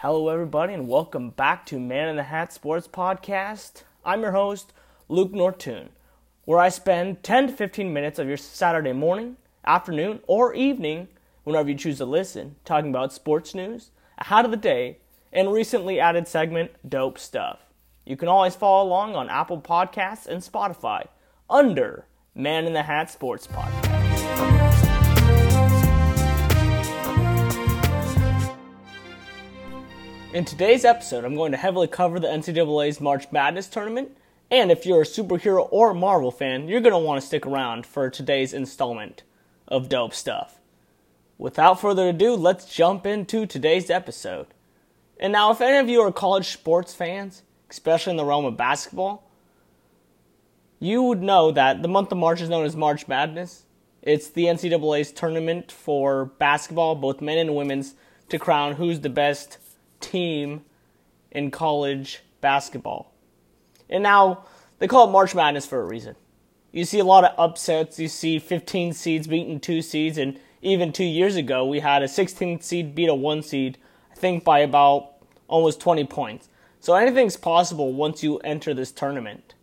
Hello, everybody, and welcome back to Man in the Hat Sports Podcast. I'm your host, Luke Nortoon, where I spend 10 to 15 minutes of your Saturday morning, afternoon, or evening, whenever you choose to listen, talking about sports news, ahead of the day, and recently added segment, Dope Stuff. You can always follow along on Apple Podcasts and Spotify under Man in the Hat Sports Podcast. In today's episode, I'm going to heavily cover the NCAA's March Madness tournament, and if you're a superhero or a Marvel fan, you're going to want to stick around for today's installment of Dope Stuff. Without further ado, let's jump into today's episode. And now, if any of you are college sports fans, especially in the realm of basketball, you would know that the month of March is known as March Madness. It's the NCAA's tournament for basketball, both men and women's, to crown who's the best team in college basketball. And now they call it March Madness for a reason. You see a lot of upsets. You see 15 seeds beating two seeds, and even two years ago, we had a 16 seed beat a one seed, I think by about almost 20 points. So anything's possible once you enter this tournament.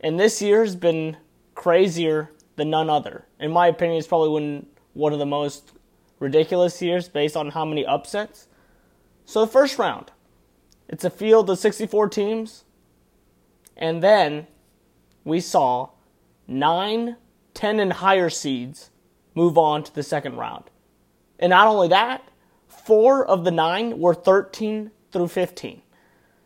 And this year's been crazier than none other. In my opinion, it's probably one of the most ridiculous years based on how many upsets. So the first round, it's a field of 64 teams, and then we saw nine, 10 and higher seeds move on to the second round. And not only that, four of the nine were 13 through 15.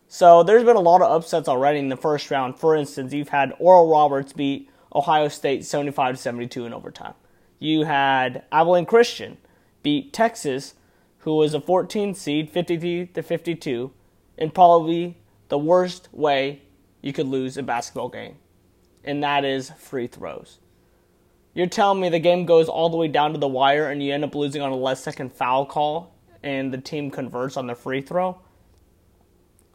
So there's been a lot of upsets already in the first round. For instance, you've had Oral Roberts beat Ohio State 75 72 in overtime. You had Abilene Christian beat Texas who was a 14 seed, 53 to 52, in probably the worst way you could lose a basketball game, and that is free throws. You're telling me the game goes all the way down to the wire and you end up losing on a less second foul call and the team converts on the free throw?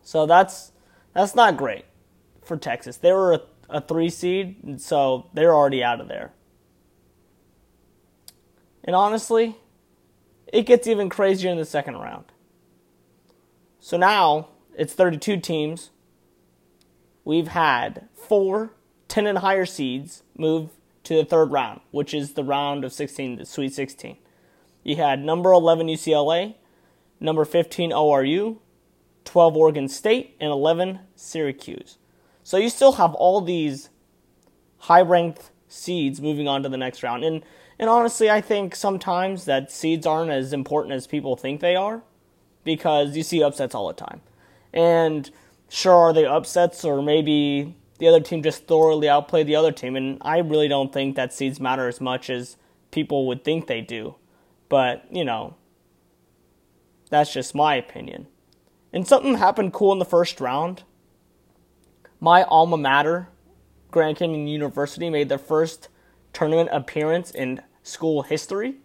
So that's that's not great for Texas. They were a, a three seed, so they're already out of there. And honestly, it gets even crazier in the second round. So now it's 32 teams. We've had four 10 and higher seeds move to the third round, which is the round of 16, the Sweet 16. You had number 11 UCLA, number 15 ORU, 12 Oregon State, and 11 Syracuse. So you still have all these high ranked seeds moving on to the next round. And and honestly, I think sometimes that seeds aren't as important as people think they are because you see upsets all the time. And sure, are they upsets or maybe the other team just thoroughly outplayed the other team? And I really don't think that seeds matter as much as people would think they do. But, you know, that's just my opinion. And something happened cool in the first round. My alma mater, Grand Canyon University, made their first tournament appearance in school history.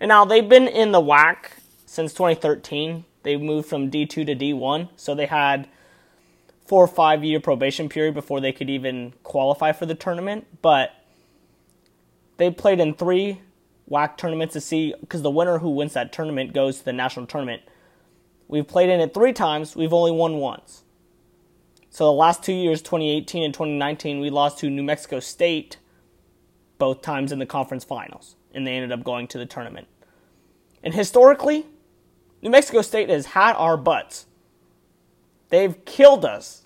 And now they've been in the WAC since 2013. They moved from D2 to D1, so they had four or five year probation period before they could even qualify for the tournament. But they played in three WAC tournaments to see because the winner who wins that tournament goes to the national tournament. We've played in it three times. We've only won once. So the last two years, 2018 and 2019, we lost to New Mexico State both times in the conference finals, and they ended up going to the tournament. And historically, New Mexico State has had our butts. They've killed us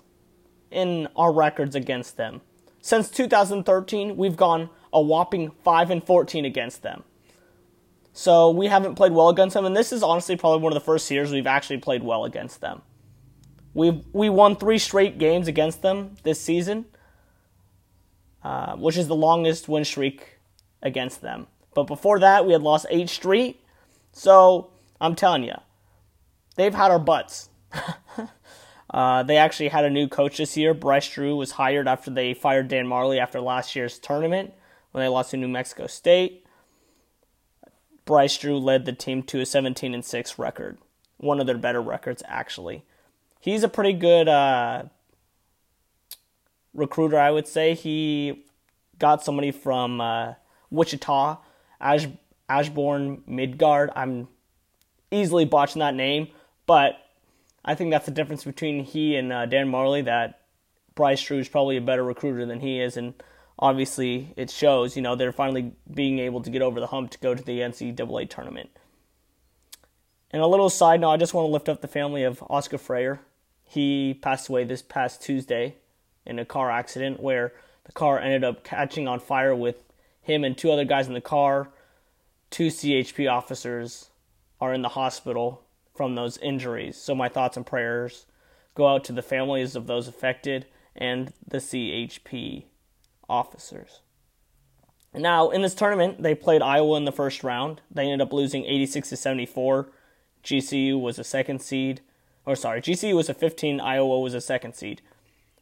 in our records against them. Since 2013, we've gone a whopping 5 and 14 against them. So we haven't played well against them, and this is honestly probably one of the first years we've actually played well against them. We've we won three straight games against them this season, uh, which is the longest win streak against them. But before that, we had lost eight straight. So I'm telling you, they've had our butts. uh, they actually had a new coach this year. Bryce Drew was hired after they fired Dan Majerle after last year's tournament when they lost to New Mexico State. Bryce Drew led the team to a 17 and 6 record, one of their better records actually. He's a pretty good uh, recruiter, I would say. He got somebody from uh, Wichita, Ash, Ashbourne Midtgaard. I'm easily botching that name, But I think that's the difference between he and uh, Dan Majerle. That Bryce Drew is probably a better recruiter than he is, and obviously it shows. You know, they're finally being able to get over the hump to go to the NCAA tournament. And a little side note, I just want to lift up the family of Oscar Frayer. He passed away this past Tuesday in a car accident where the car ended up catching on fire with him and two other guys in the car. Two CHP officers are in the hospital from those injuries. So my thoughts and prayers go out to the families of those affected and the CHP officers. Now, in this tournament, they played Iowa in the first round. They ended up losing 86 to 74. GCU was a second seed. Or sorry, GCU was a 15, Iowa was a second seed.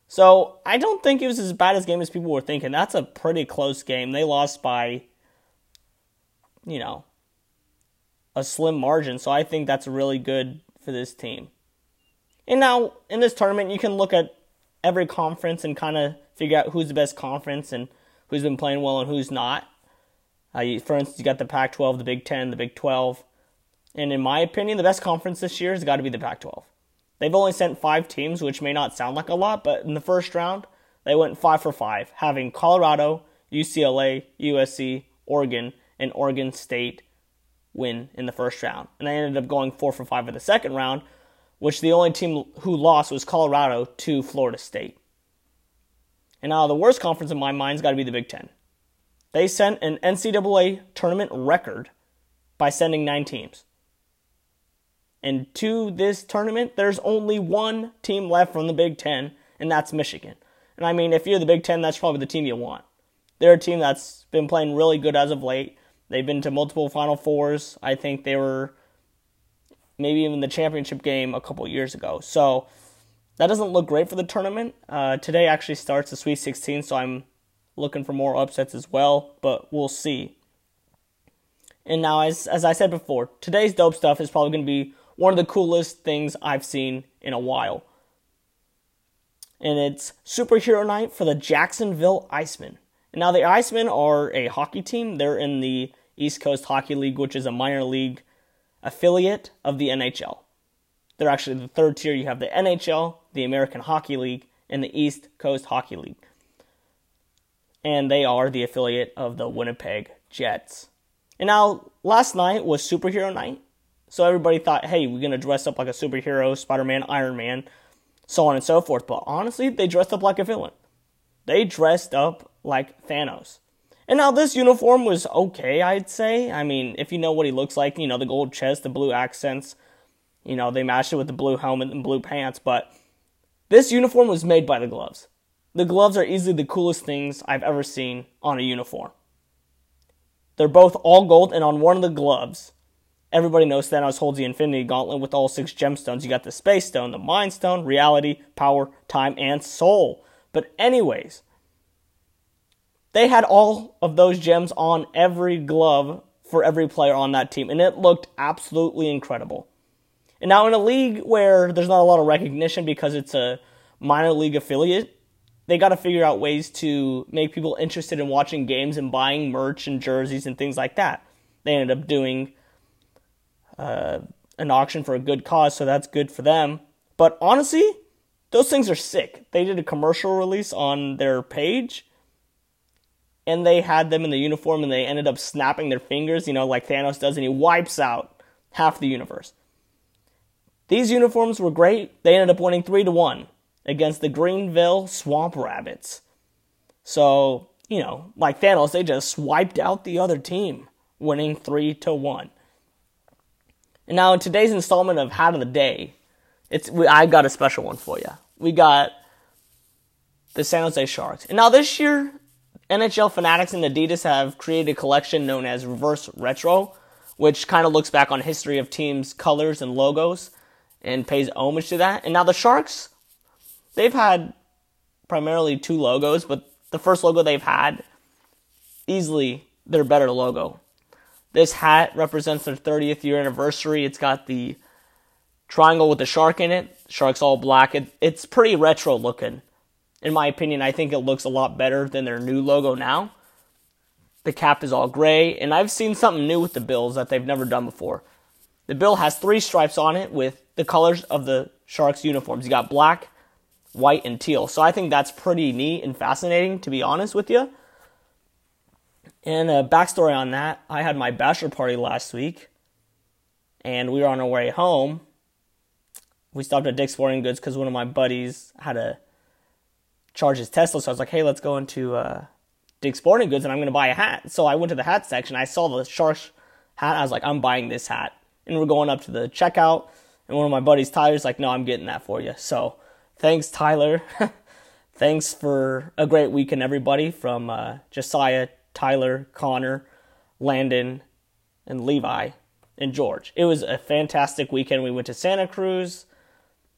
So I don't think it was as bad a game as people were thinking. That's a pretty close game. They lost by, you know, a slim margin. So I think that's really good for this team. And now in this tournament, you can look at every conference and kind of figure out who's the best conference and who's been playing well and who's not. Uh, you, for instance, you got the Pac 12, the Big 10, the Big 12. And in my opinion, the best conference this year has got to be the Pac 12. They've only sent five teams, which may not sound like a lot, but in the first round, they went five for five, having Colorado, UCLA, USC, Oregon, and Oregon State win in the first round. And they ended up going four for five in the second round, which the only team who lost was Colorado to Florida State. And now the worst conference in my mind has got to be the Big Ten. They sent an NCAA tournament record by sending nine teams. And to this tournament, there's only one team left from the Big Ten, and that's Michigan. And I mean, if you're the Big Ten, that's probably the team you want. They're a team that's been playing really good as of late. They've been to multiple Final Fours. I think they were maybe even the championship game a couple years ago. So that doesn't look great for the tournament. Uh, today actually starts the Sweet 16, so I'm looking for more upsets as well, but we'll see. And now, as, as I said before, today's dope stuff is probably going to be one of the coolest things I've seen in a while. And it's Superhero Night for the Jacksonville Icemen. And now, the Icemen are a hockey team. They're in the East Coast Hockey League, which is a minor league affiliate of the NHL. They're actually the third tier. You have the NHL, the American Hockey League, and the East Coast Hockey League. And they are the affiliate of the Winnipeg Jets. And now, last night was Superhero Night. So everybody thought, hey, we're going to dress up like a superhero, Spider Man, Iron Man, so on and so forth. But honestly, they dressed up like a villain. They dressed up like Thanos. And now this uniform was okay, I'd say. I mean, if you know what he looks like, you know, the gold chest, the blue accents, you know, they matched it with the blue helmet and blue pants, but this uniform was made by the gloves. The gloves are easily the coolest things I've ever seen on a uniform. They're both all gold, and on one of the gloves, everybody knows Thanos holds the Infinity Gauntlet with all six gemstones. You got the Space Stone, the Mind Stone, Reality, Power, Time, and Soul. But, anyways, they had all of those gems on every glove for every player on that team, and it looked absolutely incredible. And now, in a league where there's not a lot of recognition because it's a minor league affiliate, they got to figure out ways to make people interested in watching games and buying merch and jerseys and things like that. They ended up doing uh, an auction for a good cause, so that's good for them. But honestly, those things are sick. They did a commercial release on their page, and they had them in the uniform, and they ended up snapping their fingers, you know, like Thanos does, and he wipes out half the universe. These uniforms were great. They ended up winning 3 to 1 against the Greenville Swamp Rabbits. So, you know, like Thanos, they just wiped out the other team, winning 3 to 1. And now in today's installment of Hat of the Day, it's I got a special one for you. We got the San Jose Sharks. And now this year, NHL Fanatics and Adidas have created a collection known as Reverse Retro, which kind of looks back on history of teams' colors and logos and pays homage to that. And now the Sharks, they've had primarily two logos, but the first logo they've had, easily their better logo. This hat represents their 30th year anniversary. It's got the triangle with the shark in it. Shark's all black. It, it's pretty retro looking. In my opinion, I think it looks a lot better than their new logo now. The cap is all gray, and I've seen something new with the Bills that they've never done before. The bill has three stripes on it with the colors of the Sharks uniforms. You got black, white, and teal. So I think that's pretty neat and fascinating, to be honest with you. And a backstory on that I had my bachelor party last week, and we were on our way home. We stopped at Dick's Sporting Goods because one of my buddies had to charge his Tesla. So I was like, hey, let's go into uh, Dick's Sporting Goods and I'm going to buy a hat. So I went to the hat section. I saw the Sharks hat. I was like, I'm buying this hat. And we're going up to the checkout. And one of my buddies, Tyler's like, no, I'm getting that for you. So thanks, Tyler. thanks for a great weekend, everybody, from uh, Josiah, Tyler, Connor, Landon, and Levi and George. It was a fantastic weekend. We went to Santa Cruz.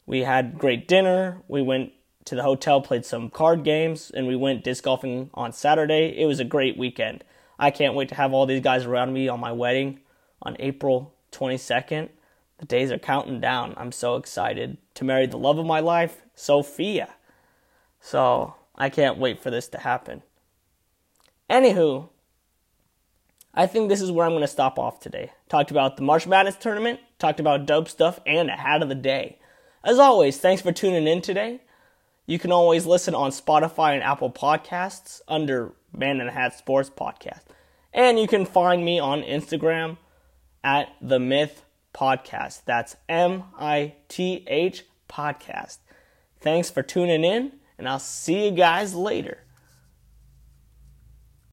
We had great dinner. We went to the hotel, played some card games, and we went disc golfing on Saturday. It was a great weekend. I can't wait to have all these guys around me on my wedding on April 22nd. The days are counting down. I'm so excited to marry the love of my life, Sophia. So I can't wait for this to happen. Anywho, I think this is where I'm going to stop off today. Talked about the March Madness tournament, talked about dope stuff, and a hat of the day. As always, thanks for tuning in today. You can always listen on Spotify and Apple Podcasts under Man in a Hat Sports Podcast. And you can find me on Instagram at The Myth Podcast. That's M I T H Podcast. Thanks for tuning in, and I'll see you guys later.